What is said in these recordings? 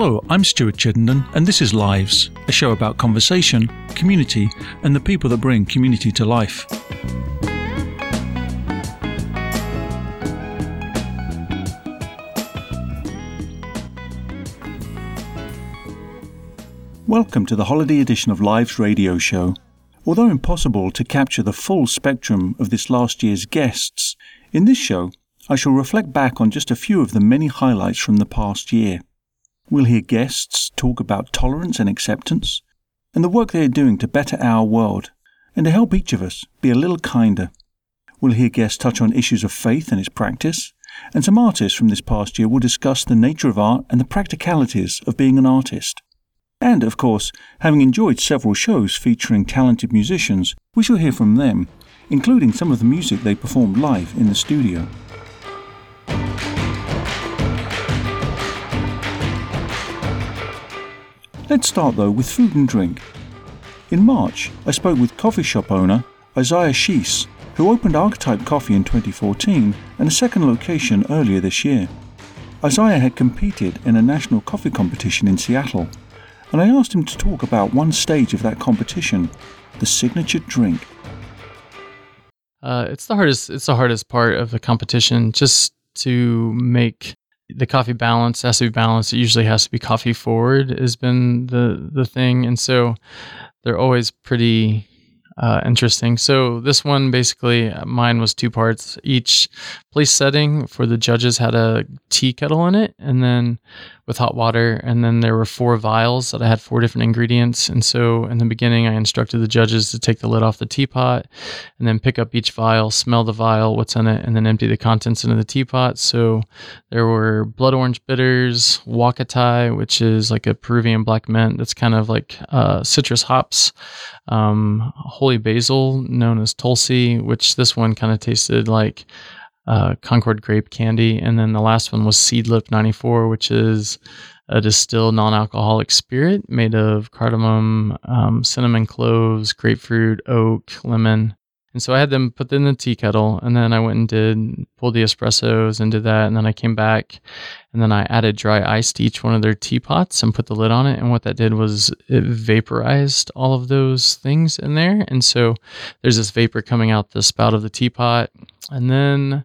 Hello, I'm Stuart Chittenden, and this is Lives, a show about conversation, community, and the people that bring community to life. Welcome to the holiday edition of Lives radio show. Although impossible to capture the full spectrum of this last year's guests, in this show I shall reflect back on just a few of the many highlights from the past year. We'll hear guests talk about tolerance and acceptance, and the work they are doing to better our world and to help each of us be a little kinder. We'll hear guests touch on issues of faith and its practice, and some artists from this past year will discuss the nature of art and the practicalities of being an artist. And, of course, having enjoyed several shows featuring talented musicians, we shall hear from them, including some of the music they performed live in the studio. Let's start though with food and drink. In March, I spoke with coffee shop owner Isaiah Sheese, who opened Archetype Coffee in 2014 and a second location earlier this year. Isaiah had competed in a national coffee competition in Seattle and I asked him to talk about one stage of that competition, the signature drink. Uh, it's the hardest. It's the hardest part of the competition. Just to make the coffee balance has to be balanced. It usually has to be coffee forward. Has been the the thing, and so they're always pretty uh, interesting. So this one basically, uh, mine was two parts. Each place setting for the judges had a tea kettle in it, and then with hot water, and then there were four vials that I had four different ingredients. And so in the beginning, I instructed the judges to take the lid off the teapot, and then pick up each vial, smell the vial, what's in it, and then empty the contents into the teapot. So there were blood orange bitters, huacatay, which is like a Peruvian black mint that's kind of like uh, citrus hops um, holy basil known as tulsi, which this one kind of tasted like uh, Concord grape candy. And then the last one was Seedlip 94, which is a distilled non alcoholic spirit made of cardamom, um, cinnamon cloves, grapefruit, oak, lemon, and so I had them put in the tea kettle, and then I went and did pulled the espressos and did that, and then I came back, and then I added dry ice to each one of their teapots and put the lid on it. And what that did was it vaporized all of those things in there, and so there's this vapor coming out the spout of the teapot, and then.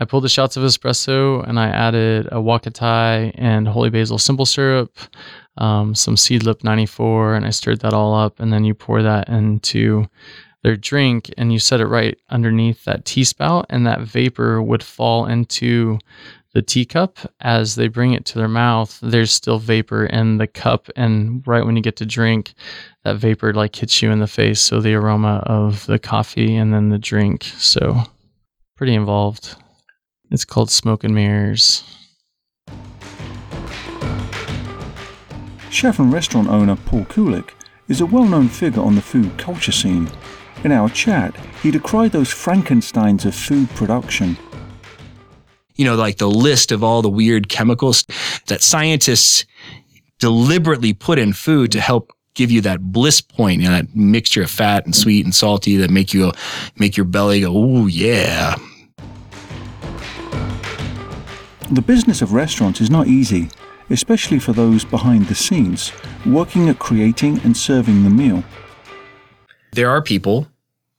I pulled the shots of espresso and I added a huacatay and holy basil simple syrup, um, some seedlip 94, and I stirred that all up. And then you pour that into their drink and you set it right underneath that tea spout and that vapor would fall into the teacup. As they bring it to their mouth there's still vapor in the cup. And right when you get to drink that vapor like hits you in the face. So the aroma of the coffee and then the drink. So pretty involved. It's called smoke and mirrors. Chef and restaurant owner paul kulik is a well-known figure on the food culture scene in our chat, he decried those Frankensteins of food production. You know, like the list of all the weird chemicals that scientists deliberately put in food to help give you that bliss point, you know, that mixture of fat and sweet and salty that make you make your belly go, "Oh yeah." The business of restaurants is not easy, especially for those behind the scenes, working at creating and serving the meal there are people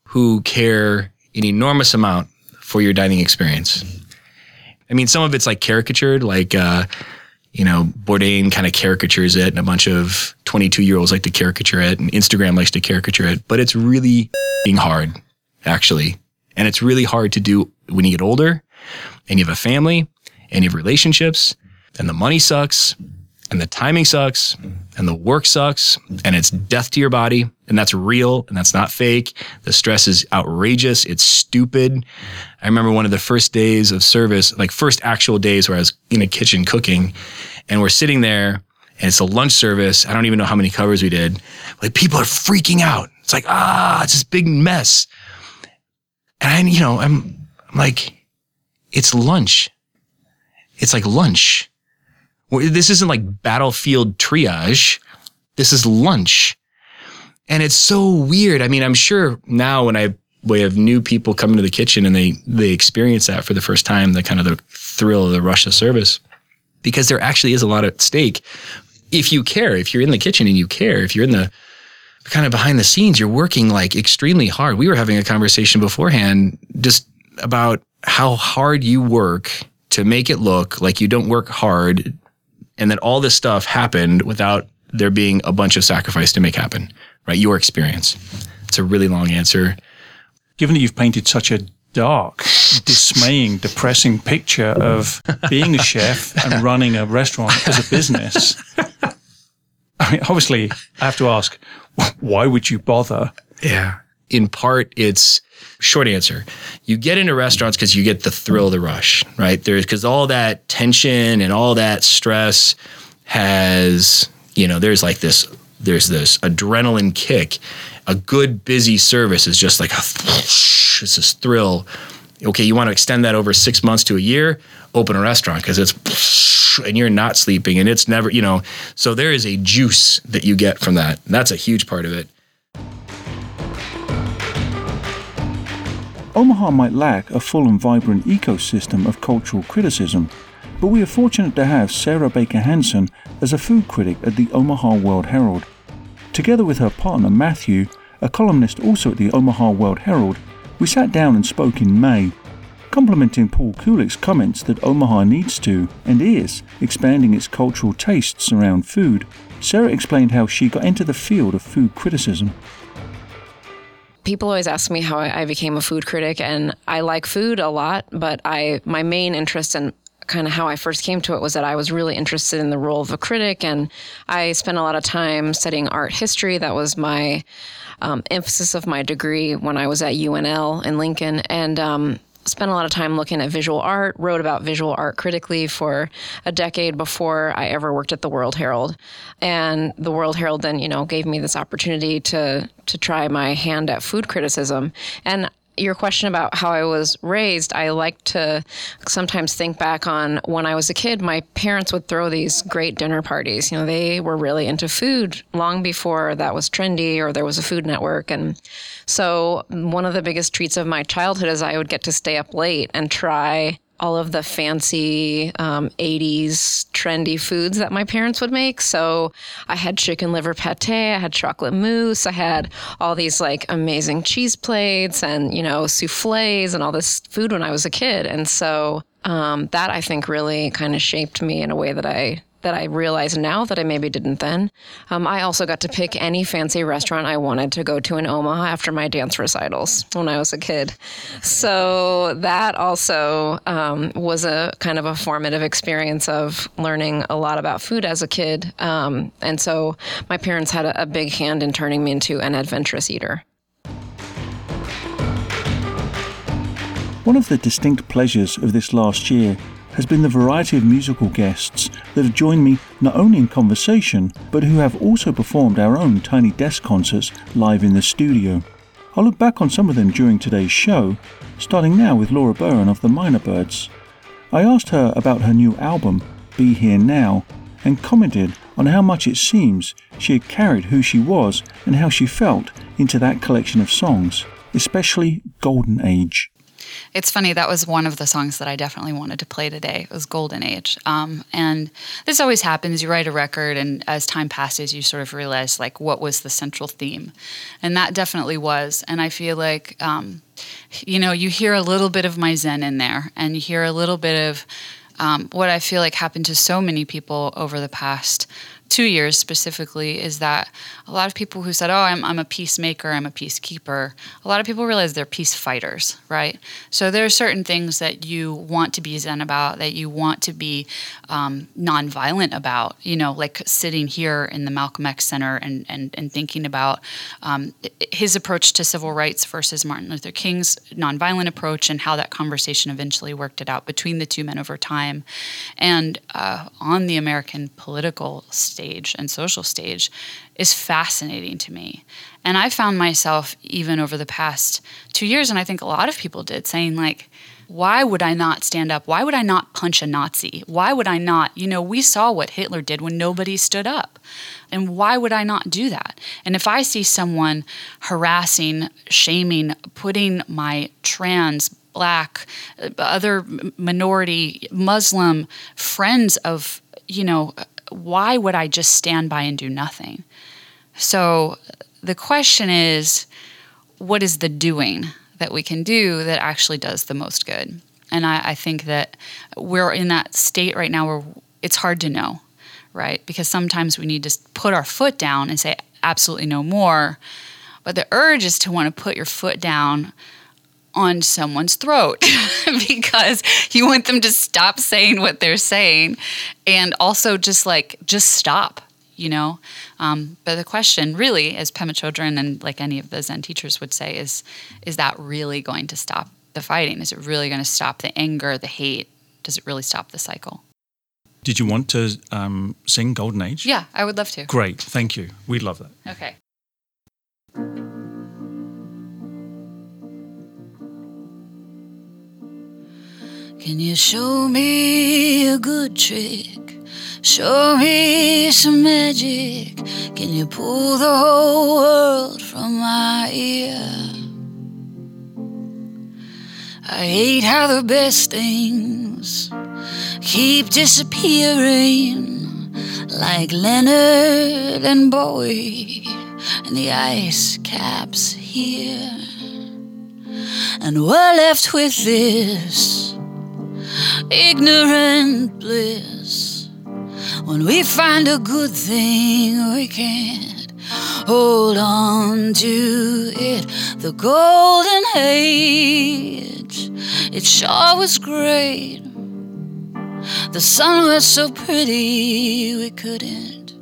who care an enormous amount for your dining experience. I mean, some of it's like caricatured, like, uh, you know, Bourdain kind of caricatures it, and a bunch of 22 year olds like to caricature it, and Instagram likes to caricature it. But it's really being hard, actually. And it's really hard to do when you get older and you have a family and you have relationships and the money sucks and the timing sucks and the work sucks and it's death to your body and that's real and that's not fake. The stress is outrageous. It's stupid. I remember one of the first days of service, like first actual days where I was in a kitchen cooking and we're sitting there and it's a lunch service. I don't even know how many covers we did. Like people are freaking out. It's like, ah, it's this big mess. And I, you know, I'm, I'm like, it's lunch. It's like lunch this isn't like battlefield triage. This is lunch. And it's so weird. I mean, I'm sure now when I we have new people coming to the kitchen and they they experience that for the first time, the kind of the thrill of the rush of service. because there actually is a lot at stake. If you care, if you're in the kitchen and you care, if you're in the kind of behind the scenes, you're working like extremely hard. We were having a conversation beforehand just about how hard you work to make it look like you don't work hard and that all this stuff happened without there being a bunch of sacrifice to make happen, right? Your experience. It's a really long answer. Given that you've painted such a dark, dismaying, depressing picture of being a chef and running a restaurant as a business, I mean, obviously, I have to ask, why would you bother? Yeah. In part, it's short answer. You get into restaurants because you get the thrill, the rush, right? There's because all that tension and all that stress has, you know, there's like this, there's this adrenaline kick. A good busy service is just like a, it's this thrill. Okay, you want to extend that over six months to a year? Open a restaurant because it's and you're not sleeping and it's never, you know. So there is a juice that you get from that. That's a huge part of it. Omaha might lack a full and vibrant ecosystem of cultural criticism, but we are fortunate to have Sarah Baker Hansen as a food critic at the Omaha World Herald. Together with her partner Matthew, a columnist also at the Omaha World Herald, we sat down and spoke in May, complimenting Paul Kulik's comments that Omaha needs to, and is, expanding its cultural tastes around food. Sarah explained how she got into the field of food criticism people always ask me how I became a food critic, and I like food a lot, but I my main interest and kind of how I first came to it was that I was really interested in the role of a critic, and I spent a lot of time studying art history. That was my um, emphasis of my degree when I was at UNL in Lincoln, and um, spent a lot of time looking at visual art, wrote about visual art critically for a decade before I ever worked at the World Herald. And the World Herald then, you know, gave me this opportunity to to try my hand at food criticism. And your question about how I was raised, I like to sometimes think back on when I was a kid, my parents would throw these great dinner parties. You know, they were really into food long before that was trendy or there was a food network. And so one of the biggest treats of my childhood is I would get to stay up late and try all of the fancy um, 80s trendy foods that my parents would make. So I had chicken liver pate, I had chocolate mousse, I had all these like amazing cheese plates and, you know, souffles and all this food when I was a kid. And so um, that I think really kind of shaped me in a way that I that I realize now that I maybe didn't then. Um, I also got to pick any fancy restaurant I wanted to go to in Omaha after my dance recitals when I was a kid. So that also um, was a kind of a formative experience of learning a lot about food as a kid. Um, and so my parents had a, a big hand in turning me into an adventurous eater. One of the distinct pleasures of this last year has been the variety of musical guests that have joined me not only in conversation, but who have also performed our own tiny desk concerts live in the studio. I'll look back on some of them during today's show, starting now with Laura Burhenn of the Mynabirds. I asked her about her new album, Be Here Now, and commented on how much it seems she had carried who she was and how she felt into that collection of songs, especially Golden Age. It's funny, that was one of the songs that I definitely wanted to play today. It was Golden Age. Um, and this always happens. You write a record, and as time passes, you sort of realize, like, what was the central theme? And that definitely was. And I feel like, um, you know, you hear a little bit of my Zen in there, and you hear a little bit of um, what I feel like happened to so many people over the past two years specifically is that a lot of people who said, Oh, I'm, I'm a peacemaker, I'm a peacekeeper, a lot of people realize they're peace fighters, right? So there are certain things that you want to be Zen about, that you want to be um, nonviolent about, you know, like sitting here in the Malcolm X Center and, and, and thinking about um, his approach to civil rights versus Martin Luther King's nonviolent approach and how that conversation eventually worked it out between the two men over time. And uh, on the American political stage, stage and social stage is fascinating to me. And I found myself, even over the past two years, and I think a lot of people did, saying, like, why would I not stand up? Why would I not punch a Nazi? Why would I not? You know, we saw what Hitler did when nobody stood up. And why would I not do that? And if I see someone harassing, shaming, putting my trans black, other minority, Muslim friends of, you know, why would I just stand by and do nothing? So the question is, what is the doing that we can do that actually does the most good? And I, I think that we're in that state right now where it's hard to know, right? Because sometimes we need to put our foot down and say, absolutely no more. But the urge is to want to put your foot down on someone's throat because you want them to stop saying what they're saying and also just like just stop you know? Um, but the question really as pema chodron and like any of the zen teachers would say is is that really going to stop the fighting? Is it really going to stop the anger the hate? Does it really stop the cycle? Did you want to um, sing golden age? Yeah i would love to. Great thank you. We'd love that. Okay Can you show me a good trick? Show me some magic. Can you pull the whole world from my ear? I hate how the best things keep disappearing, like Leonard and Bowie and the ice caps here. And we're left with this ignorant bliss. When we find a good thing, we can't hold on to it. The golden age, it sure was great. The sun was so pretty, we couldn't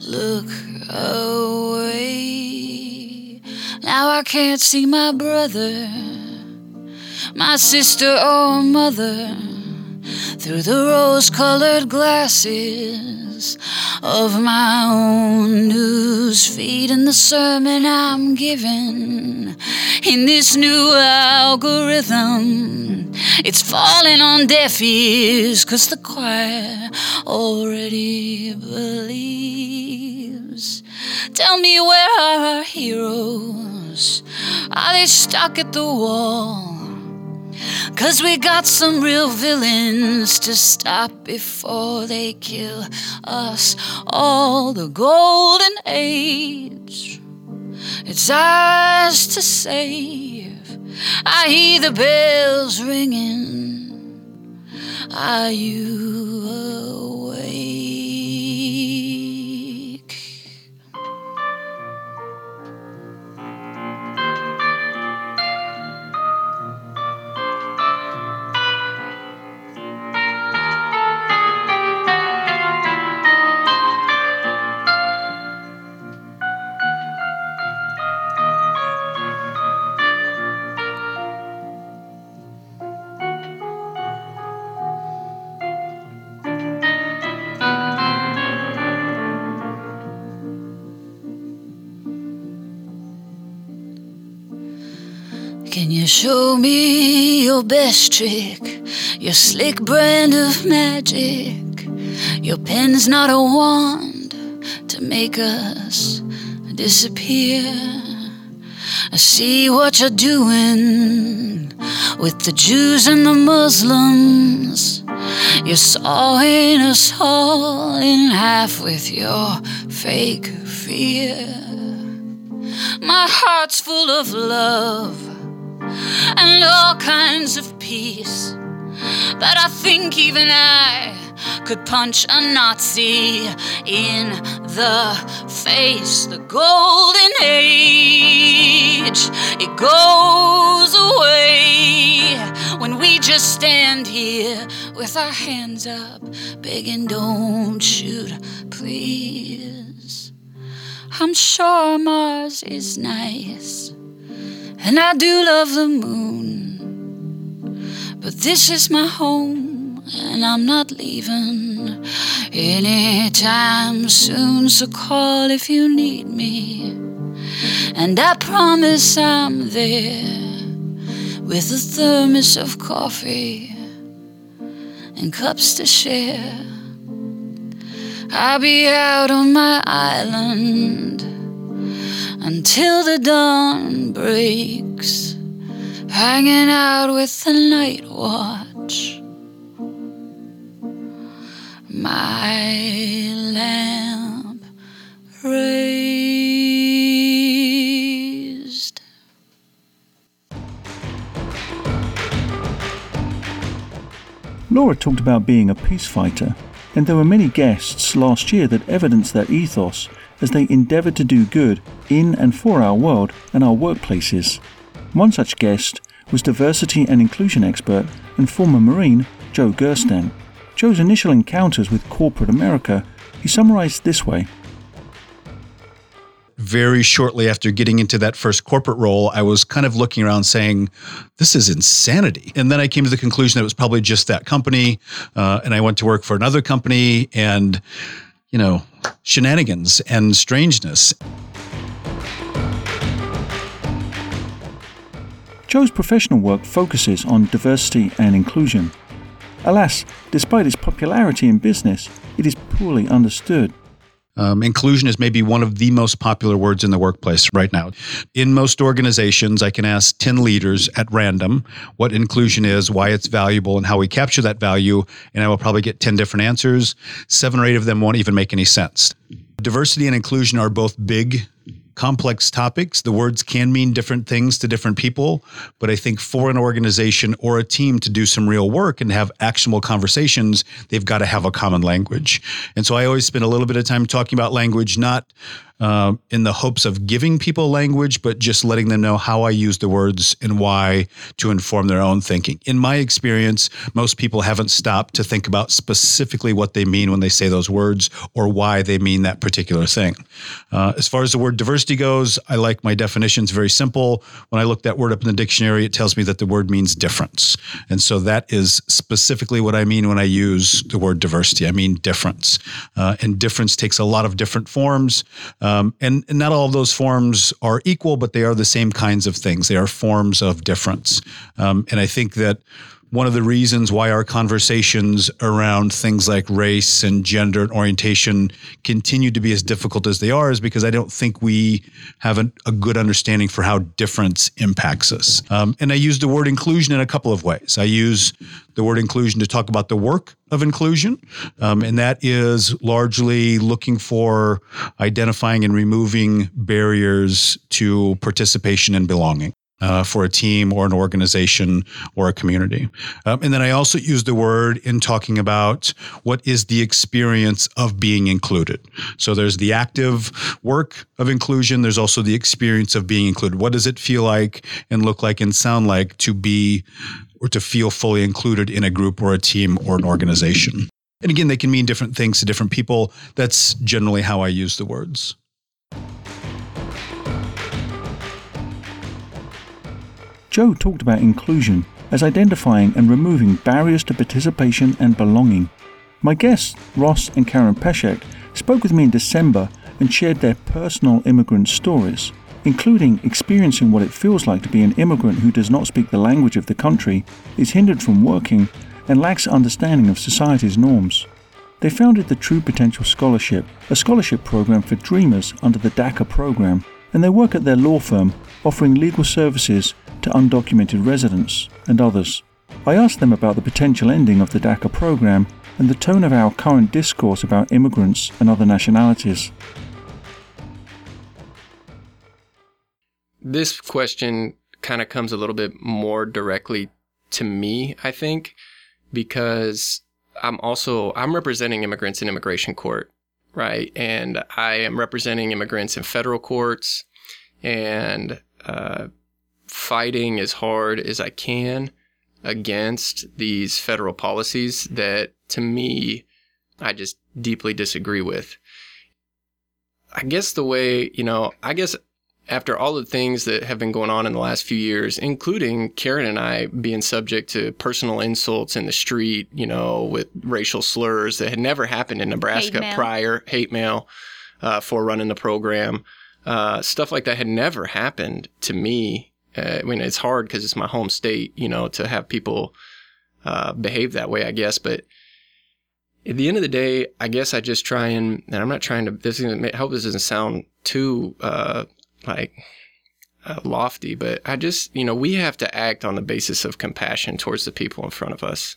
look away. Now I can't see my brother my sister or mother through the rose colored glasses of my own news feed and the sermon I'm giving in this new algorithm. It's falling on deaf ears because the choir already believes. Tell me, where are our heroes? Are they stuck at the wall? Cause we got some real villains to stop before they kill us all. The golden age, it's ours to save. I hear the bells ringing. Are you awake? You show me your best trick? Your slick brand of magic? Your pen's not a wand to make us disappear. I see what you're doing with the Jews and the Muslims. You're sawing us all in half with your fake fear. My heart's full of love and all kinds of peace. But I think even I could punch a Nazi in the face. The golden age, it goes away when we just stand here with our hands up, begging, don't shoot, please. I'm sure Mars is nice. And I do love the moon. But this is my home, and I'm not leaving anytime soon. So call if you need me. And I promise I'm there with a thermos of coffee and cups to share. I'll be out on my island until the dawn breaks. hanging out with the night watch. My lamp raised. Laura talked about being a peace fighter, and there were many guests last year that evidenced that ethos as they endeavoured to do good in and for our world and our workplaces. One such guest was diversity and inclusion expert and former Marine Joe Gerstandt. Joe's initial encounters with corporate America he summarized this way. Very shortly after getting into that first corporate role, I was kind of looking around saying, This is insanity. And then I came to the conclusion that it was probably just that company. Uh, and I went to work for another company and, you know, shenanigans and strangeness. Joe's professional work focuses on diversity and inclusion. Alas, despite its popularity in business, it is poorly understood. Um, inclusion is maybe one of the most popular words in the workplace right now. In most organizations, I can ask 10 leaders at random what inclusion is, why it's valuable, and how we capture that value, and I will probably get 10 different answers. Seven or eight of them won't even make any sense. Diversity and inclusion are both big complex topics. The words can mean different things to different people, but I think for an organization or a team to do some real work and have actionable conversations, they've got to have a common language. And so I always spend a little bit of time talking about language, not uh, in the hopes of giving people language, but just letting them know how I use the words and why to inform their own thinking. In my experience, most people haven't stopped to think about specifically what they mean when they say those words or why they mean that particular thing. Uh, as far as the word diversity goes, I like my definitions very simple. When I look that word up in the dictionary, it tells me that the word means difference. And so that is specifically what I mean when I use the word diversity. I mean difference. Uh, and difference takes a lot of different forms. Um, and, and, not all of those forms are equal, but they are the same kinds of things. They are forms of difference. Um, and I think that one of the reasons why our conversations around things like race and gender and orientation continue to be as difficult as they are is because I don't think we have a, a good understanding for how difference impacts us. Um, and I use the word inclusion in a couple of ways. I use the word inclusion to talk about the work of inclusion, um, and that is largely looking for identifying and removing barriers to participation and belonging uh, for a team or an organization or a community. Um, and then I also use the word in talking about what is the experience of being included. So there's the active work of inclusion, there's also the experience of being included. What does it feel like and look like and sound like to be or to feel fully included in a group or a team or an organization? And again, they can mean different things to different people. That's generally how I use the words. Joe talked about inclusion as identifying and removing barriers to participation and belonging. My guests, Ross and Karen Pesek, spoke with me in December and shared their personal immigrant stories, including experiencing what it feels like to be an immigrant who does not speak the language of the country, is hindered from working, and lacks understanding of society's norms. They founded the True Potential Scholarship, a scholarship program for dreamers under the DACA program, and they work at their law firm offering legal services to undocumented residents and others. I asked them about the potential ending of the DACA program and the tone of our current discourse about immigrants and other nationalities. This question kind of comes a little bit more directly to me, I think, because I'm also I'm representing immigrants in immigration court, right? And I am representing immigrants in federal courts and uh, fighting as hard as I can against these federal policies that to me, I just deeply disagree with. I guess the way, you know, I guess after all the things that have been going on in the last few years, including Karen and I being subject to personal insults in the street, you know, with racial slurs that had never happened in Nebraska hate prior, hate mail uh, for running the program, uh, stuff like that had never happened to me uh, I mean, it's hard because it's my home state, you know, to have people uh, behave that way, I guess. But at the end of the day, I guess I just try and, and I'm not trying to, this is, I hope this doesn't sound too, uh, like, uh, lofty, but I just, you know, we have to act on the basis of compassion towards the people in front of us.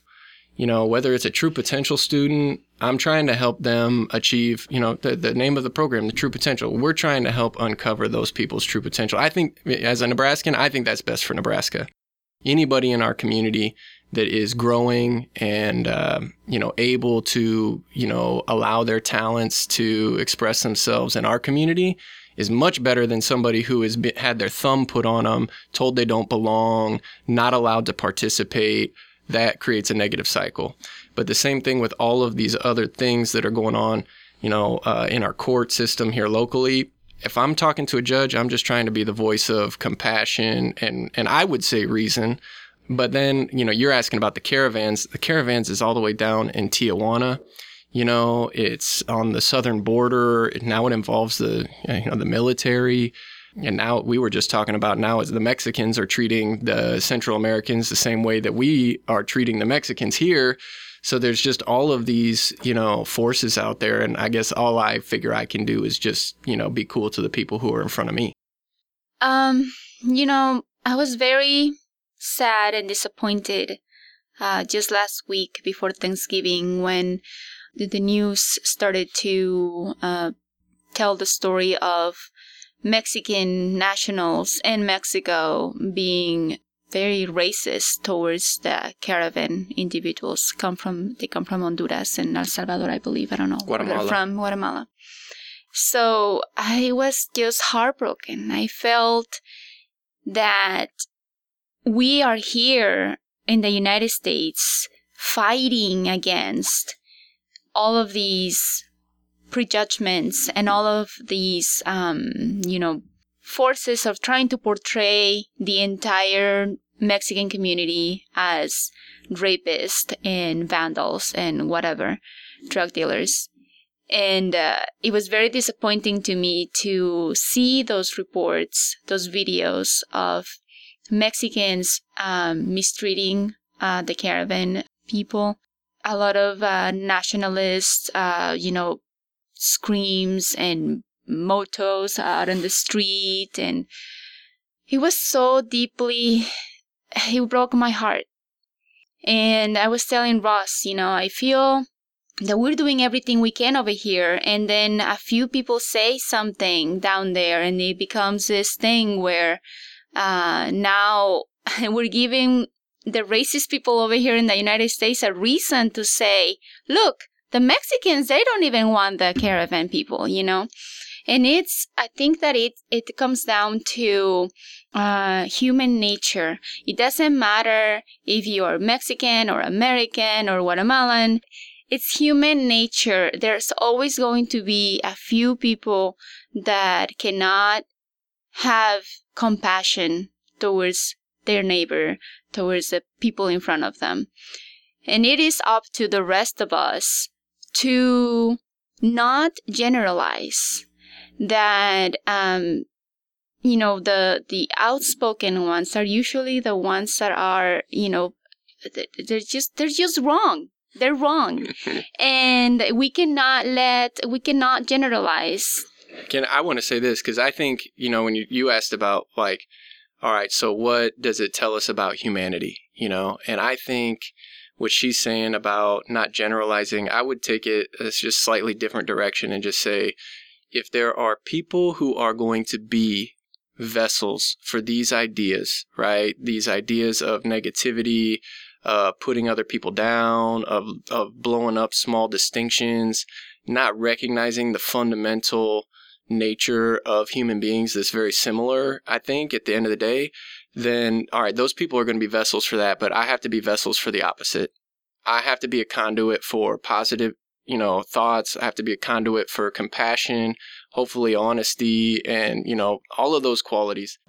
You know, whether it's a true potential student, I'm trying to help them achieve, you know, the, the name of the program, the true potential. We're trying to help uncover those people's true potential. I think, as a Nebraskan, I think that's best for Nebraska. Anybody in our community that is growing and uh, you know able to you know allow their talents to express themselves in our community is much better than somebody who has been, had their thumb put on them, told they don't belong, not allowed to participate. That creates a negative cycle. But the same thing with all of these other things that are going on, you know, uh, in our court system here locally. If I'm talking to a judge, I'm just trying to be the voice of compassion and and I would say reason. But then, you know, you're asking about the caravans. The caravans is all the way down in Tijuana. You know, it's on the southern border. Now it involves the you know the military. And now we were just talking about now is the Mexicans are treating the Central Americans the same way that we are treating the Mexicans here. So there's just all of these, you know, forces out there. And I guess all I figure I can do is just, you know, be cool to the people who are in front of me. Um, you know, I was very sad and disappointed uh, just last week before Thanksgiving when the, news started to uh, tell the story of Mexican nationals in Mexico being very racist towards the caravan individuals. Come from they come from Honduras and El Salvador I believe I don't know. Guatemala. from Guatemala. So I was just heartbroken. I felt that we are here in the United States fighting against all of these prejudgments and all of these, um, you know, forces of trying to portray the entire Mexican community as rapists and vandals and whatever, drug dealers. And uh, it was very disappointing to me to see those reports, those videos of Mexicans um, mistreating uh, the caravan people a lot of uh, nationalist, uh, you know, screams and motos out on the street. And it was so deeply, it broke my heart. And I was telling Ross, you know, I feel that we're doing everything we can over here. And then a few people say something down there and it becomes this thing where uh, now we're giving the racist people over here in the United States a reason to say, look, the Mexicans, they don't even want the caravan people, you know? And it's, I think that it, it comes down to uh, human nature. It doesn't matter if you are Mexican or American or Guatemalan. It's human nature. There's always going to be a few people that cannot have compassion towards their neighbor, towards the people in front of them. And it is up to the rest of us to not generalize that um, you know the the outspoken ones are usually the ones that are you know they're just they're just wrong. They're wrong. And we cannot let we cannot generalize. Can i want to say this because i think you know when you, you asked about like all right, so what does it tell us about humanity? You know, and I think what she's saying about not generalizing, I would take it as just slightly different direction and just say, if there are people who are going to be vessels for these ideas, right? These ideas of negativity, uh, putting other people down, of, of blowing up small distinctions, not recognizing the fundamental nature of human beings that's very similar, I think, at the end of the day, then all right, those people are going to be vessels for that, but I have to be vessels for the opposite. I have to be a conduit for positive, you know, thoughts. I have to be a conduit for compassion, hopefully honesty, and, you know, all of those qualities.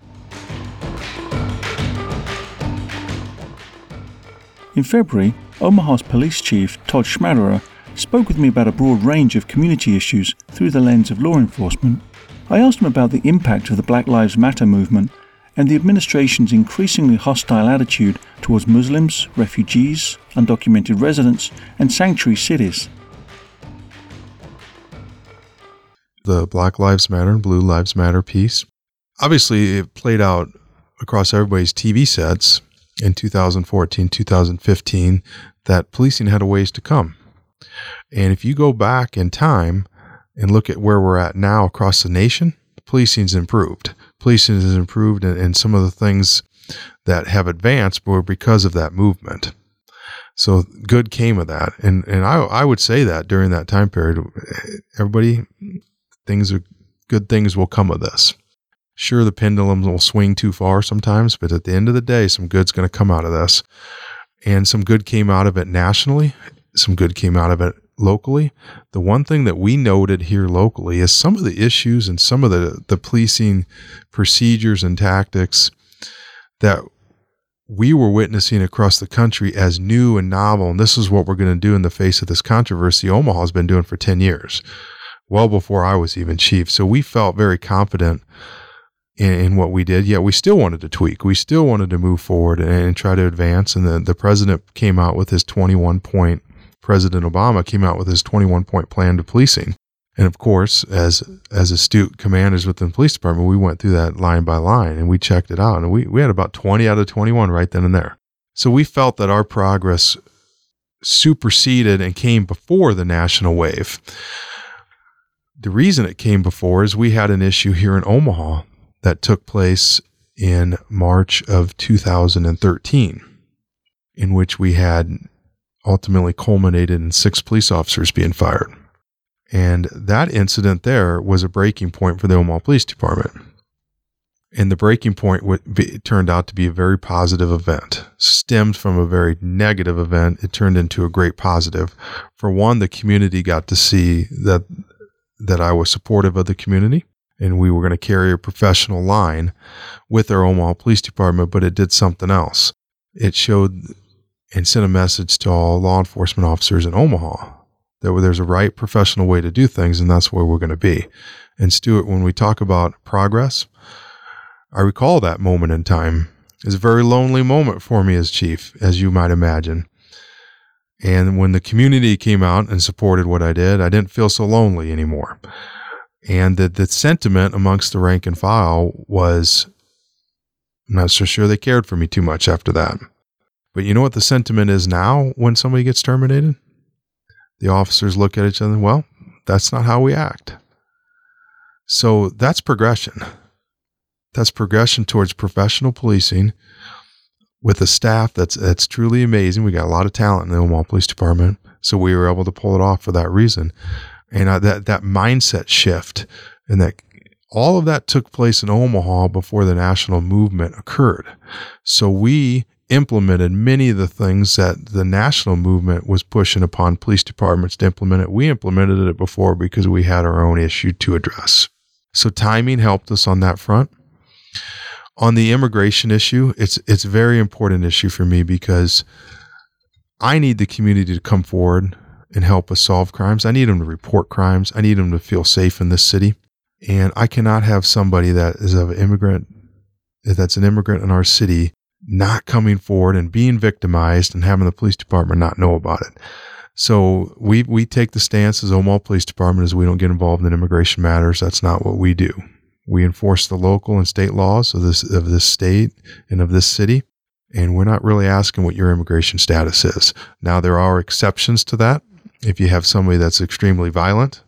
In February, Omaha's police chief, Todd Schmaderer, spoke with me about a broad range of community issues through the lens of law enforcement. I asked him about the impact of the Black Lives Matter movement and the administration's increasingly hostile attitude towards Muslims, refugees, undocumented residents, and sanctuary cities. The Black Lives Matter and Blue Lives Matter piece obviously it played out across everybody's TV sets in 2014, 2015 that policing had a ways to come. And if you go back in time and look at where we're at now across the nation, policing's improved. Policing has improved, and, and some of the things that have advanced were because of that movement. So good came of that, and and I I would say that during that time period, everybody things are good things will come of this. Sure, the pendulum will swing too far sometimes, but at the end of the day, some good's going to come out of this, and some good came out of it nationally. Some good came out of it locally. The one thing that we noted here locally is some of the issues and some of the the policing procedures and tactics that we were witnessing across the country as new and novel. And this is what we're going to do in the face of this controversy Omaha's been doing for 10 years, well before I was even chief. So we felt very confident in, in what we did. Yet we still wanted to tweak. We still wanted to move forward and, and try to advance. And the, the president came out with his 21 point, President Obama came out with his 21 point plan to policing. And of course, as as astute commanders within the police department, we went through that line by line and we checked it out. And we, we had about 20 out of 21 right then and there. So we felt that our progress superseded and came before the national wave. The reason it came before is we had an issue here in Omaha that took place in March of 2013, in which we had ultimately culminated in six police officers being fired. And that incident there was a breaking point for the Omaha Police Department. And the breaking point be, turned out to be a very positive event. Stemmed from a very negative event, it turned into a great positive. For one, the community got to see that that I was supportive of the community, and we were going to carry a professional line with our Omaha Police Department. But it did something else. It showed and sent a message to all law enforcement officers in Omaha that there's a right professional way to do things, and that's where we're going to be. And Stuart, when we talk about progress, I recall that moment in time. It's a very lonely moment for me as chief, as you might imagine. And when the community came out and supported what I did, I didn't feel so lonely anymore. And the, the sentiment amongst the rank and file was I'm not so sure they cared for me too much after that. But you know what the sentiment is now when somebody gets terminated? The officers look at each other, well, that's not how we act. So that's progression. That's progression towards professional policing with a staff that's that's truly amazing. We got a lot of talent in the Omaha Police Department, so we were able to pull it off for that reason. And uh, that that mindset shift and that all of that took place in Omaha before the national movement occurred. So we implemented many of the things that the national movement was pushing upon police departments to implement it. We implemented it before because we had our own issue to address. So timing helped us on that front. On the immigration issue, it's it's a very important issue for me because I need the community to come forward and help us solve crimes. I need them to report crimes. I need them to feel safe in this city. And I cannot have somebody that is of immigrant that's an immigrant in our city not coming forward and being victimized and having the police department not know about it. So we we take the stance as Omaha Police Department is we don't get involved in immigration matters. That's not what we do. We enforce the local and state laws of this of this state and of this city, and we're not really asking what your immigration status is. Now there are exceptions to that. If you have somebody that's extremely violent,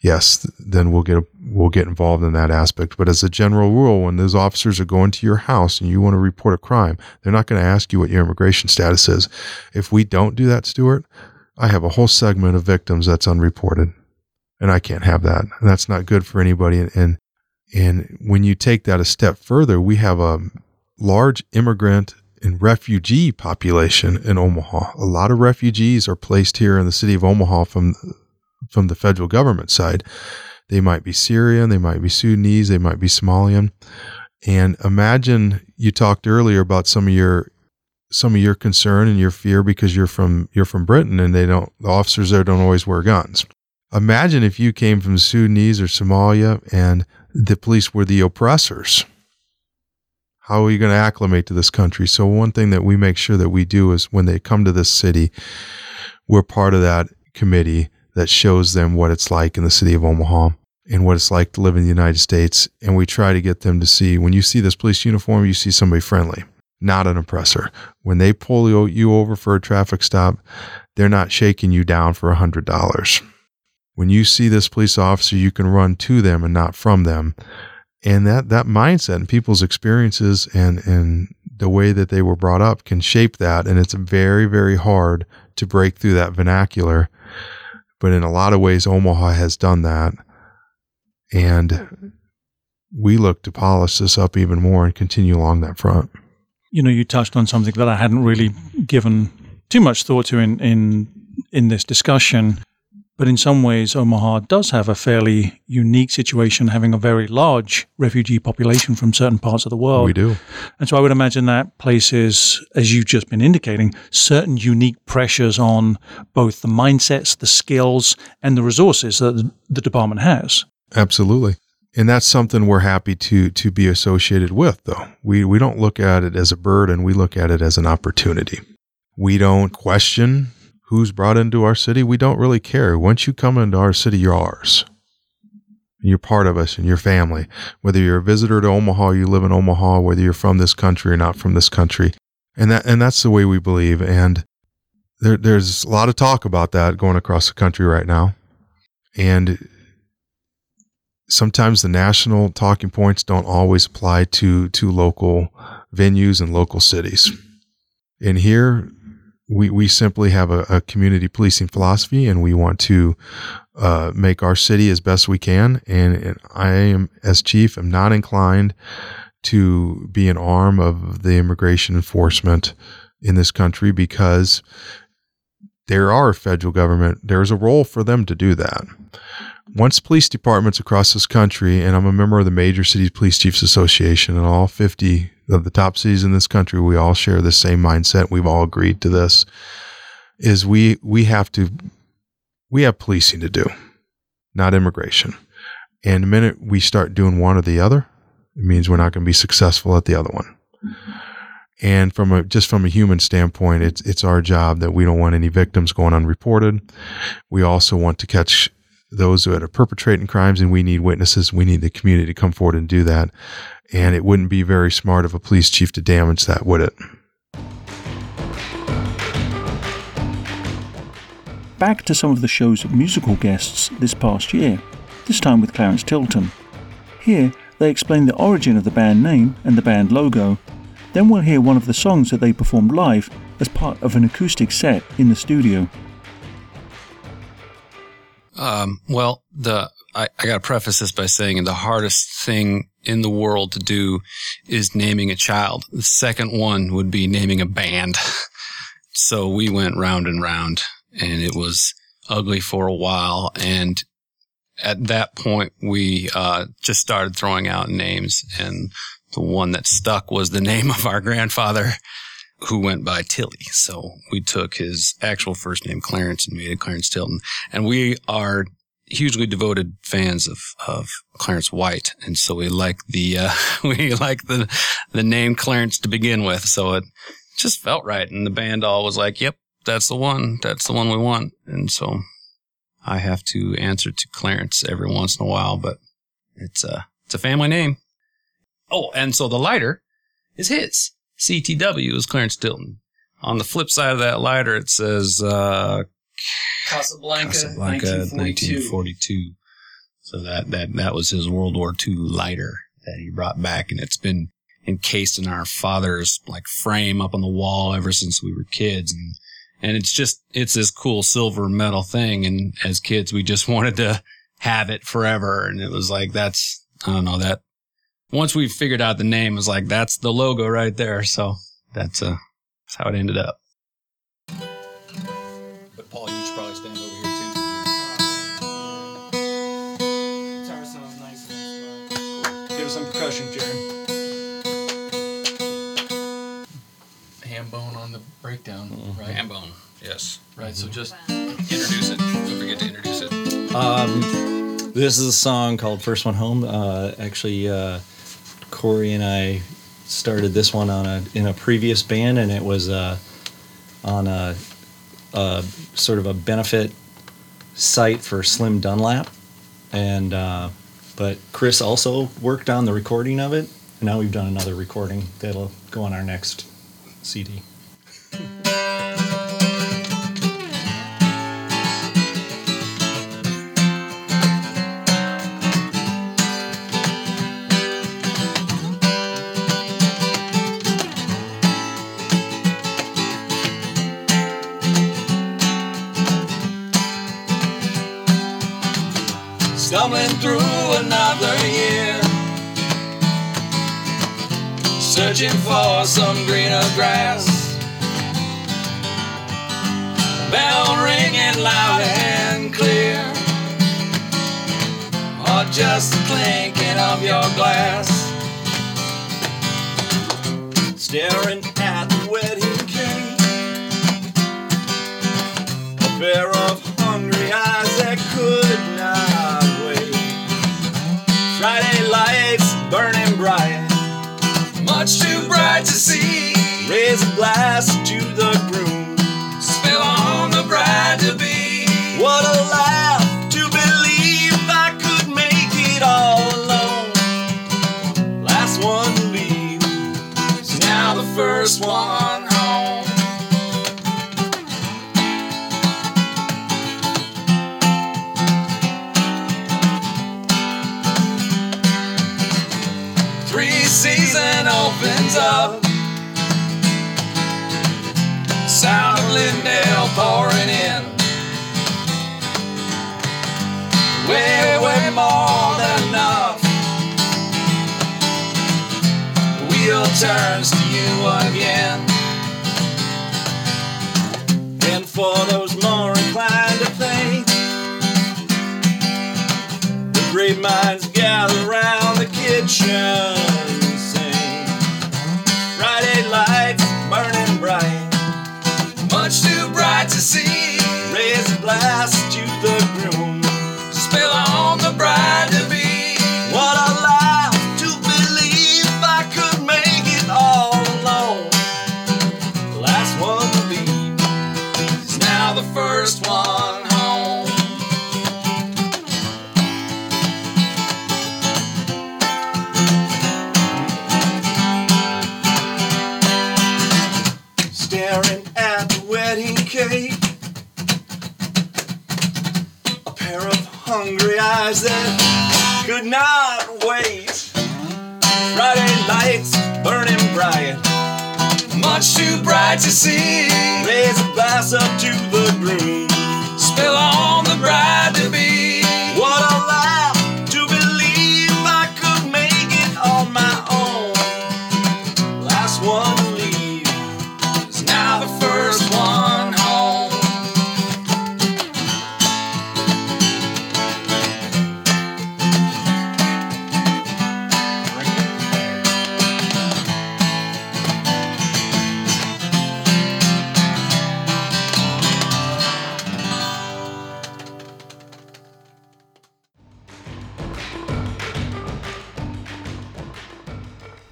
yes, then we'll get we'll get involved in that aspect. But as a general rule, when those officers are going to your house and you want to report a crime, they're not going to ask you what your immigration status is. If we don't do that, Stuart, I have a whole segment of victims that's unreported, and I can't have that. That's not good for anybody. And and when you take that a step further, we have a large immigrant and refugee population in Omaha. A lot of refugees are placed here in the city of Omaha from from the federal government side. They might be Syrian, they might be Sudanese, they might be Somalian. And imagine you talked earlier about some of your some of your concern and your fear because you're from you're from Britain and they don't the officers there don't always wear guns. Imagine if you came from Sudanese or Somalia and the police were the oppressors. How are you going to acclimate to this country? So one thing that we make sure that we do is when they come to this city, we're part of that committee that shows them what it's like in the city of Omaha. and what it's like to live in the United States. And we try to get them to see when you see this police uniform, you see somebody friendly, not an oppressor. When they pull you over for a traffic stop, they're not shaking you down for a $100. When you see this police officer, you can run to them and not from them. And that, that mindset and people's experiences and, and the way that they were brought up can shape that. And it's very, very hard to break through that vernacular. But in a lot of ways, Omaha has done that. And we look to polish this up even more and continue along that front. You know, you touched on something that I hadn't really given too much thought to in, in, in this discussion. But in some ways, Omaha does have a fairly unique situation, having a very large refugee population from certain parts of the world. We do. And so I would imagine that places, as you've just been indicating, certain unique pressures on both the mindsets, the skills, and the resources that the department has. Absolutely. And that's something we're happy to to be associated with though. We we don't look at it as a burden, we look at it as an opportunity. We don't question who's brought into our city. We don't really care. Once you come into our city, you're ours. You're part of us and your family. Whether you're a visitor to Omaha, you live in Omaha, whether you're from this country or not from this country. And that and that's the way we believe. And there, there's a lot of talk about that going across the country right now. And sometimes the national talking points don't always apply to to local venues and local cities. And here we we simply have a, a community policing philosophy, and we want to uh, make our city as best we can. And, and I am, as chief, am not inclined to be an arm of the immigration enforcement in this country because there are federal government. There's a role for them to do that once police departments across this country, and I'm a member of the Major Cities Police Chiefs Association, and all 50 of the top cities in this country, we all share the same mindset. We've all agreed to this. Is we we have to we have policing to do, not immigration. And the minute we start doing one or the other, it means we're not going to be successful at the other one. And from a just from a human standpoint, it's it's our job that we don't want any victims going unreported. We also want to catch those that are perpetrating crimes, and we need witnesses. We need the community to come forward and do that. And it wouldn't be very smart of a police chief to damage that, would it? Back to some of the show's musical guests this past year, this time with Clarence Tilton. Here, they explain the origin of the band name and the band logo. Then we'll hear one of the songs that they performed live as part of an acoustic set in the studio. Um, well, the I, I got to preface this by saying the hardest thing in the world to do is naming a child. The second one would be naming a band. so we went round and round, and it was ugly for a while. And at that point, we uh, just started throwing out names, and the one that stuck was the name of our grandfather who went by Tilly. So we took his actual first name, Clarence, and made it Clarence Tilton. And we are hugely devoted fans of, of Clarence White. And so we like the, uh, we like the, the name Clarence to begin with. So it just felt right. And the band all was like, yep, that's the one. That's the one we want. And so I have to answer to Clarence every once in a while, but it's a, it's a family name. Oh, and so the lighter is his. CTW is Clarence Tilton. On the flip side of that lighter, it says uh, Casablanca, Casablanca 1942. 1942. So that, that, that was his World War II lighter that he brought back. And it's been encased in our father's like frame up on the wall ever since we were kids. And, and it's just, it's this cool silver metal thing. And as kids, we just wanted to have it forever. And it was like, that's, I don't know, that once we figured out the name, it was like that's the logo right there. So that's uh that's how it ended up. But Paul, you should probably stand over here too. Guitar sounds nice. Give us some percussion, Jerry. Ham bone on the breakdown, right? Ham bone, yes. Right. So just Introduce it. Don't forget to introduce it. Um, this is a song called First One Home. Uh, actually, uh, Corey and I started this one on a in a previous band, and it was uh, on a, a sort of a benefit site for Slim Dunlap, and uh, but Chris also worked on the recording of it. And now we've done another recording that'll go on our next CD. Searching for some greener grass. Bell ringing loud and clear, or just the clinking of your glass. Staring Raise a glass to pouring in. Way, way more than enough. Wheel turns to you again. And for those more inclined to think, the great minds gather around the kitchen see. Raise a glass to the groom, spill on the bride eyes that could not wait. Friday lights burning bright, much too bright to see. Raise a glass up to the groom, spill on the bride to be.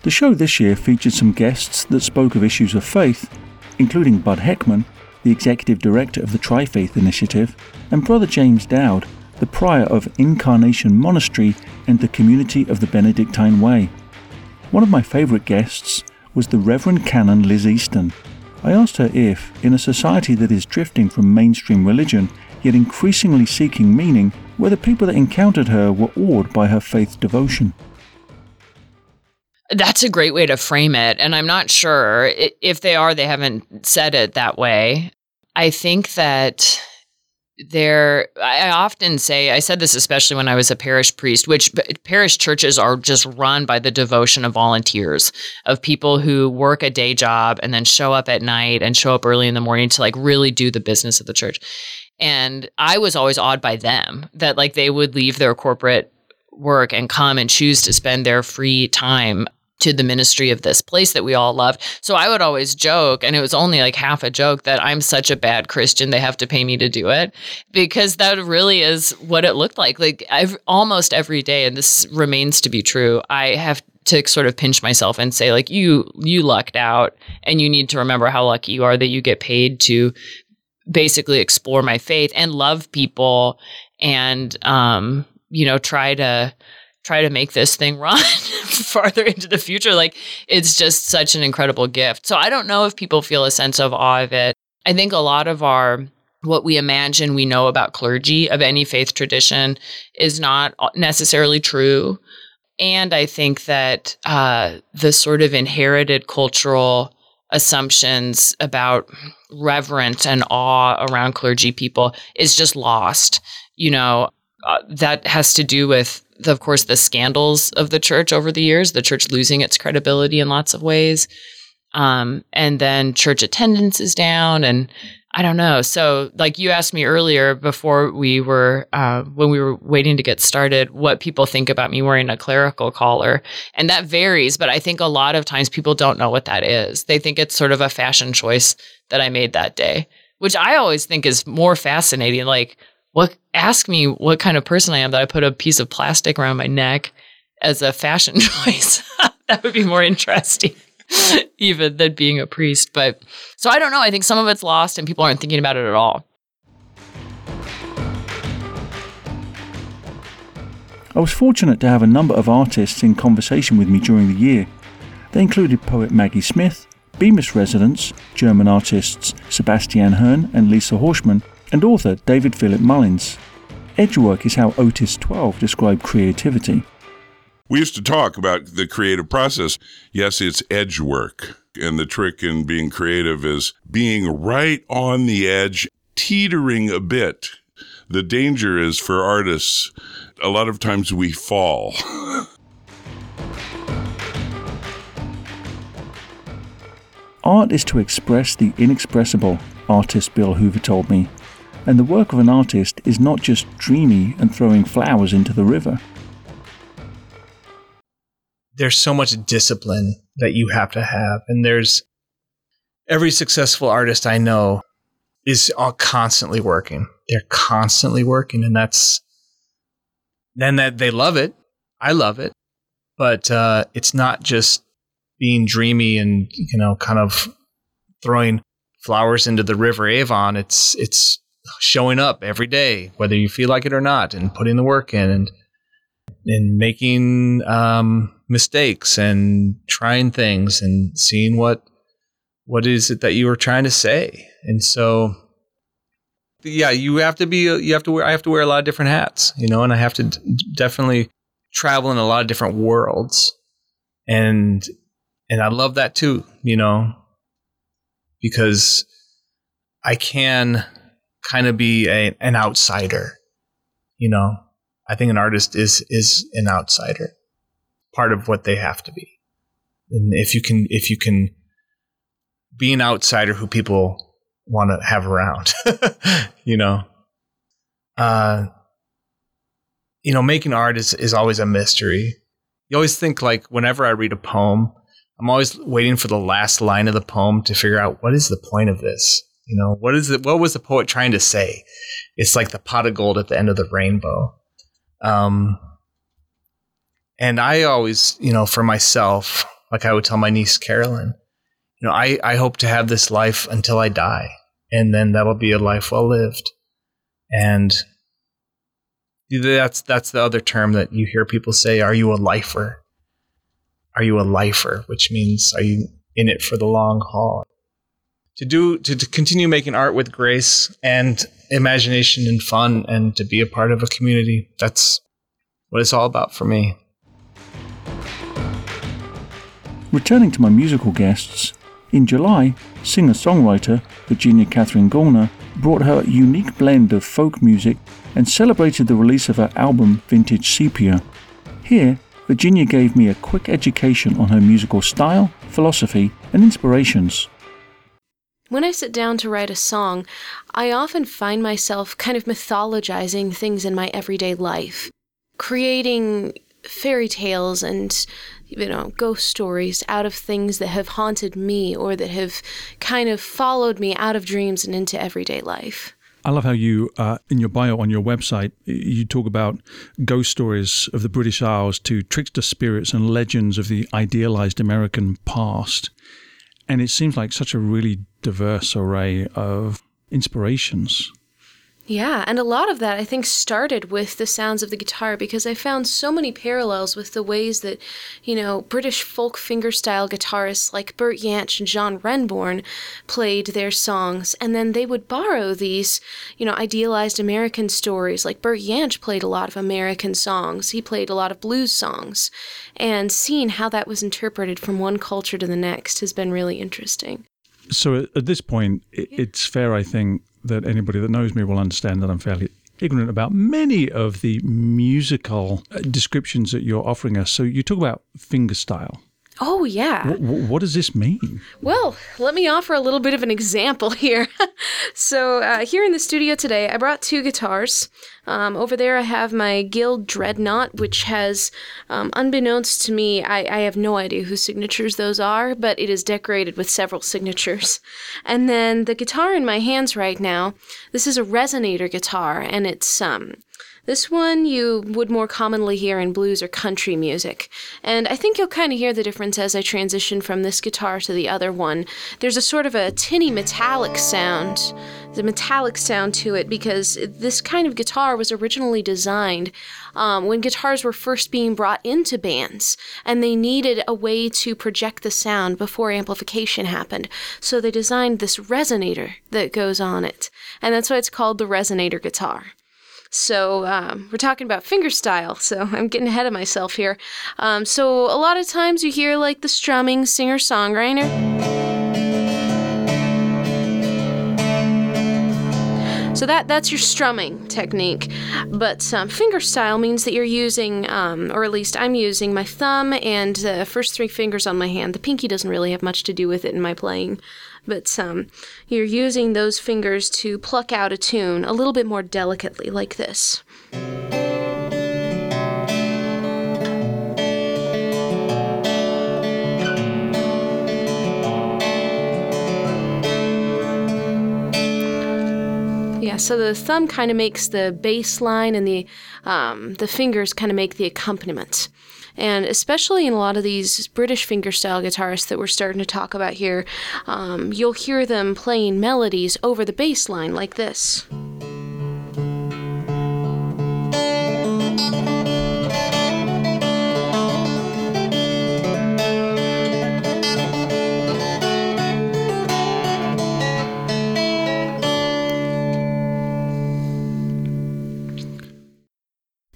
The show this year featured some guests that spoke of issues of faith, including Bud Heckman, the executive director of the Tri Faith Initiative, and Brother James Dowd, the prior of Incarnation Monastery and the community of the Benedictine Way. One of my favourite guests was the Reverend Canon Liz Easton. I asked her if, in a society that is drifting from mainstream religion, yet increasingly seeking meaning, whether people that encountered her were awed by her faith devotion. That's a great way to frame it. And I'm not sure if they are, they haven't said it that way. I think that there, I often say, I said this especially when I was a parish priest, which parish churches are just run by the devotion of volunteers, of people who work a day job and then show up at night and show up early in the morning to like really do the business of the church. And I was always awed by them that like they would leave their corporate work and come and choose to spend their free time to the ministry of this place that we all loved. So I would always joke, and it was only like half a joke, that I'm such a bad Christian, they have to pay me to do it. Because that really is what it looked like. Like I've almost every day, and this remains to be true, I have to sort of pinch myself and say, like, you you lucked out and you need to remember how lucky you are that you get paid to basically explore my faith and love people and um you know, try to try to make this thing run farther into the future. Like it's just such an incredible gift. So I don't know if people feel a sense of awe of it. I think a lot of our what we imagine we know about clergy of any faith tradition is not necessarily true. And I think that uh, the sort of inherited cultural assumptions about reverence and awe around clergy people is just lost. You know, uh, that has to do with, the, of course, the scandals of the church over the years, the church losing its credibility in lots of ways. Um, and then church attendance is down and I don't know. So, like you asked me earlier before we were, uh, when we were waiting to get started, what people think about me wearing a clerical collar. And that varies, but I think a lot of times people don't know what that is. They think it's sort of a fashion choice that I made that day, which I always think is more fascinating. Like, what, ask me what kind of person I am that I put a piece of plastic around my neck as a fashion choice. that would be more interesting. even than being a priest. But so I don't know. I think some of it's lost and people aren't thinking about it at all. I was fortunate to have a number of artists in conversation with me during the year. They included poet Maggie Smith, Bemis residents, German artists Sebastian Hearn and Lisa Horschman, and author David Philip Mullins. Edgework is how Otis 12 described creativity. We used to talk about the creative process. Yes, it's edge work. And the trick in being creative is being right on the edge, teetering a bit. The danger is for artists, a lot of times we fall. Art is to express the inexpressible, artist Bill Hoover told me. And the work of an artist is not just dreamy and throwing flowers into the river there's so much discipline that you have to have. And there's every successful artist I know is constantly working. They're constantly working. And that's then that they love it. I love it. But uh, it's not just being dreamy and, you know, kind of throwing flowers into the river Avon. It's, it's showing up every day, whether you feel like it or not, and putting the work in and, and making um, mistakes and trying things and seeing what what is it that you were trying to say. And so yeah, you have to be you have to wear I have to wear a lot of different hats, you know, and I have to d- definitely travel in a lot of different worlds. And and I love that too, you know, because I can kind of be a, an outsider, you know. I think an artist is is an outsider part of what they have to be. And if you can, if you can be an outsider who people want to have around, you know, uh, you know, making art is, is always a mystery. You always think like whenever I read a poem, I'm always waiting for the last line of the poem to figure out what is the point of this. You know, what is it? What was the poet trying to say? It's like the pot of gold at the end of the rainbow. Um, and I always, you know, for myself, like I would tell my niece Carolyn, you know, I, I hope to have this life until I die. And then that'll be a life well lived. And that's that's the other term that you hear people say, are you a lifer? Are you a lifer? Which means are you in it for the long haul? To do to, to continue making art with grace and imagination and fun and to be a part of a community. That's what it's all about for me. Returning to my musical guests, in July, singer songwriter Virginia Catherine Gallner brought her unique blend of folk music and celebrated the release of her album Vintage Sepia. Here, Virginia gave me a quick education on her musical style, philosophy, and inspirations. When I sit down to write a song, I often find myself kind of mythologizing things in my everyday life, creating fairy tales and you know, ghost stories out of things that have haunted me or that have kind of followed me out of dreams and into everyday life. I love how you, uh, in your bio on your website, you talk about ghost stories of the British Isles to trickster spirits and legends of the idealized American past. And it seems like such a really diverse array of inspirations. Yeah, and a lot of that I think started with the sounds of the guitar because I found so many parallels with the ways that, you know, British folk fingerstyle guitarists like Bert Jansch and John Renbourn played their songs, and then they would borrow these, you know, idealized American stories. Like Bert Jansch played a lot of American songs, he played a lot of blues songs, and seeing how that was interpreted from one culture to the next has been really interesting. So at- this point, it's fair, I think, that anybody that knows me will understand that I'm fairly ignorant about many of the musical uh, descriptions that you're offering us. So you talk about fingerstyle. Oh, yeah. What, what does this mean? Well, let me offer a little bit of an example here. so, uh, here in the studio today, I brought two guitars. Um, over there, I have my Guild Dreadnought, which has, um, unbeknownst to me, I, I have no idea whose signatures those are, but it is decorated with several signatures. And then the guitar in my hands right now, this is a resonator guitar, and it's um, this one you would more commonly hear in blues or country music. And I think you'll kind of hear the difference as I transition from this guitar to the other one. There's a sort of a tinny metallic sound, the metallic sound to it, because this kind of guitar was originally designed um, when guitars were first being brought into bands and they needed a way to project the sound before amplification happened. So they designed this resonator that goes on it. And that's why it's called the resonator guitar. So um, we're talking about fingerstyle. So I'm getting ahead of myself here. Um, so a lot of times you hear like the strumming singer songwriter. So that that's your strumming technique, but um, fingerstyle means that you're using, um, or at least I'm using, my thumb and the first three fingers on my hand. The pinky doesn't really have much to do with it in my playing, but um, you're using those fingers to pluck out a tune a little bit more delicately, like this. Yeah, so the thumb kind of makes the bass line, and the um, the fingers kind of make the accompaniment. And especially in a lot of these British fingerstyle guitarists that we're starting to talk about here, um, you'll hear them playing melodies over the bass line like this.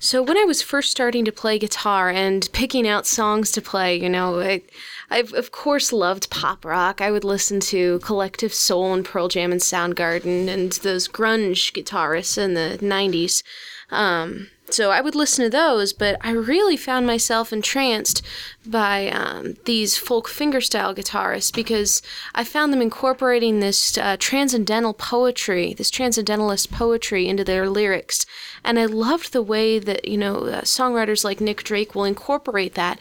So when I was first starting to play guitar and picking out songs to play, you know, I, I've of course loved pop rock. I would listen to Collective Soul and Pearl Jam and Soundgarden and those grunge guitarists in the '90s. Um, so I would listen to those, but I really found myself entranced by um, these folk fingerstyle guitarists because I found them incorporating this uh, transcendental poetry, this transcendentalist poetry into their lyrics. And I loved the way that, you know, uh, songwriters like Nick Drake will incorporate that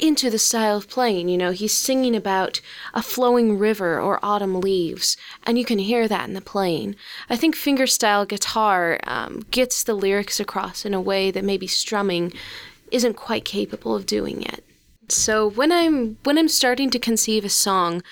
into the style of playing. You know, he's singing about a flowing river or autumn leaves, and you can hear that in the playing. I think fingerstyle guitar um, gets the lyrics across in a way that maybe strumming isn't quite capable of doing yet. So when I'm when I'm starting to conceive a song,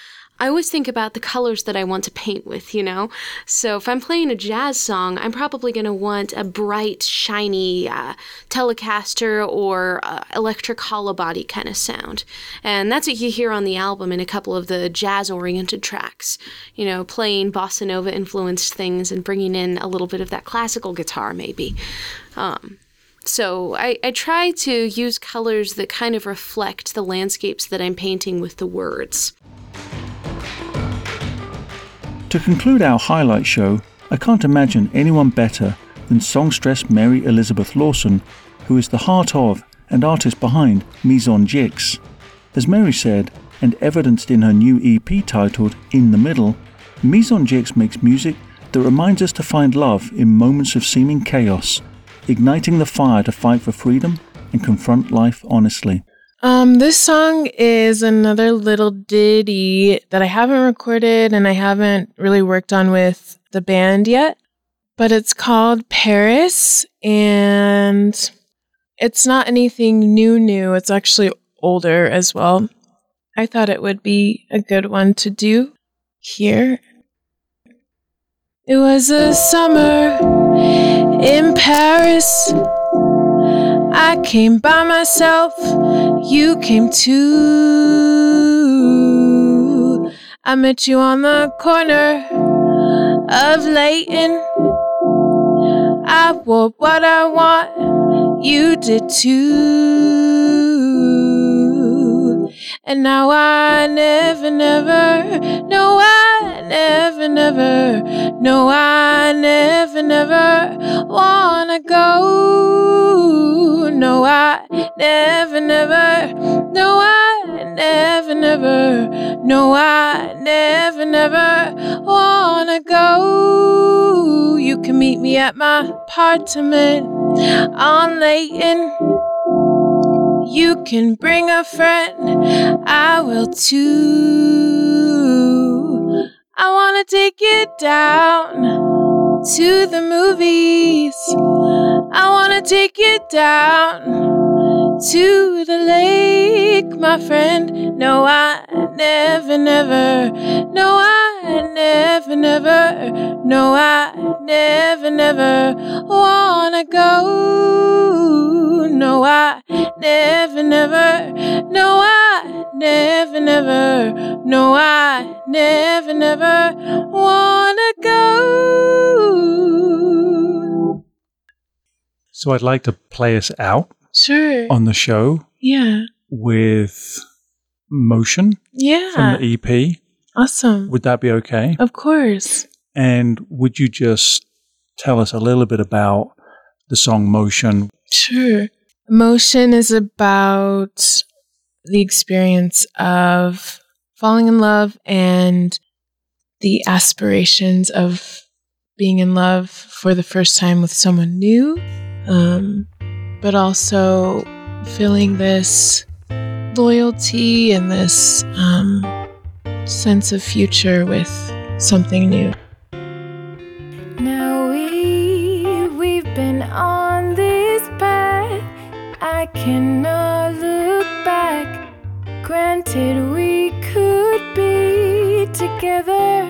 I always think about the colors that I want to paint with, you know? So if I'm playing a jazz song, I'm probably going to want a bright, shiny uh, Telecaster or uh, electric hollow body kind of sound. And that's what you hear on the album in a couple of the jazz oriented tracks, you know, playing bossa nova influenced things and bringing in a little bit of that classical guitar, maybe. Um, so I, I try to use colors that kind of reflect the landscapes that I'm painting with the words. To conclude our highlight show, I can't imagine anyone better than songstress Mary Elizabeth Lawson, who is the heart of and artist behind Mesonjixx. As Mary said, and evidenced in her new EP titled In the Middle, Mesonjixx makes music that reminds us to find love in moments of seeming chaos, igniting the fire to fight for freedom and confront life honestly. Um, this song is another little ditty that I haven't recorded and I haven't really worked on with the band yet, but it's called Paris and it's not anything new, new. It's actually older as well. I thought it would be a good one to do here. It was a summer in Paris. I came by myself, you came too. I met you on the corner of Leighton. I wore what I want, you did too. And now I never, never, know I never, never, no, I never, never wanna go. No, I never, never, no, I never, never, no, I never, never wanna go. You can meet me at my apartment on Leighton. You can bring a friend, I will too. I wanna take you down to the movies. I wanna take you down to the lake, my friend. No, I never, never, no, I never, never, no, I never, never wanna go. No, I never, never, no, I never, never, no, I never, never wanna go. So I'd like to play us out Sure. on the show Yeah. with Motion Yeah. from the EP. Awesome. Would that be okay? Of course. And would you just tell us a little bit about the song Motion? Sure. Emotion is about the experience of falling in love and the aspirations of being in love for the first time with someone new, um, but also feeling this loyalty and this um, sense of future with something new. Now we we've been on this path. I cannot look back. Granted, we could be together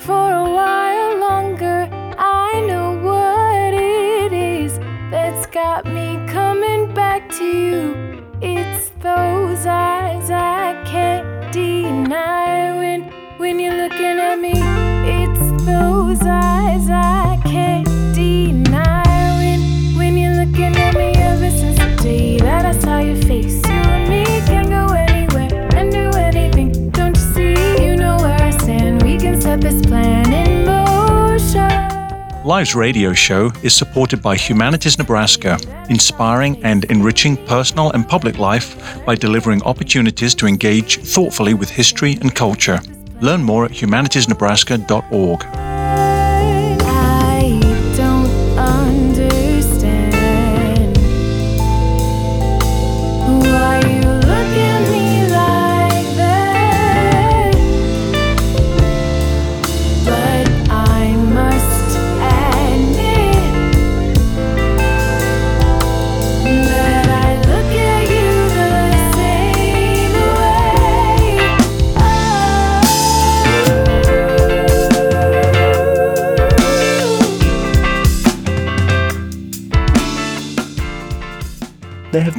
for a while longer. I know what it is that's got me coming back to you. It's those Live's radio show is supported by Humanities Nebraska, inspiring and enriching personal and public life by delivering opportunities to engage thoughtfully with history and culture. Learn more at humanitiesnebraska.org.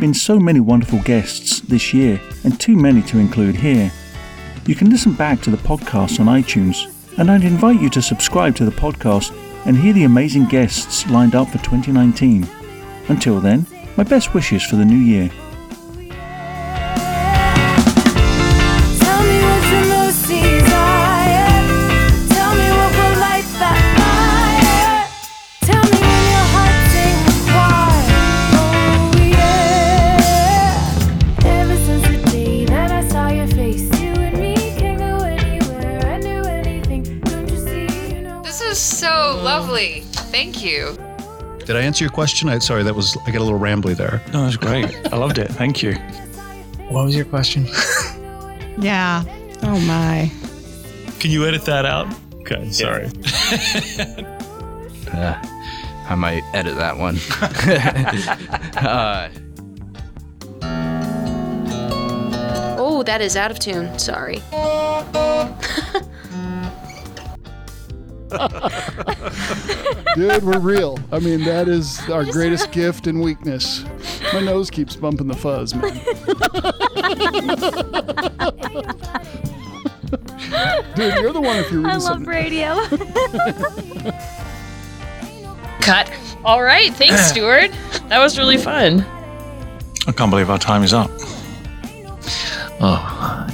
been so many wonderful guests this year, and too many to include here. You can listen back to the podcast on iTunes, and I'd invite you to subscribe to the podcast and hear the amazing guests lined up for 2019. Until then, my best wishes for the new year. Lovely. Thank you. Did I answer your question? I, sorry, that was I got a little rambly there. No, that's great. I loved it. Thank you. What was your question? Yeah. Oh my. Can you edit that out? Okay, sorry. Uh, I might edit that one. uh, Oh, that is out of tune. Sorry. Dude, we're real. I mean, that is our greatest gift and weakness. My nose keeps bumping the fuzz, man. Dude, you're the one if you're reading I love something. radio. Cut. All right. Thanks, Stuart. That was really fun. I can't believe our time is up. Oh,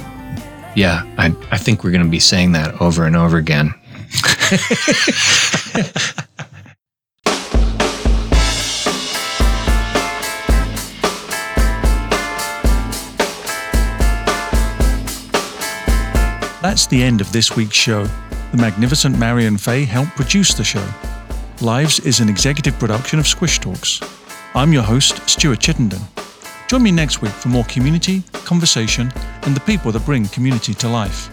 yeah. I, I think we're going to be saying that over and over again. That's the end of this week's show. The magnificent Marion Fay helped produce the show. Lives is an executive production of Squish Talks. I'm your host, Stuart Chittenden. Join me next week for more community, conversation, and the people that bring community to life.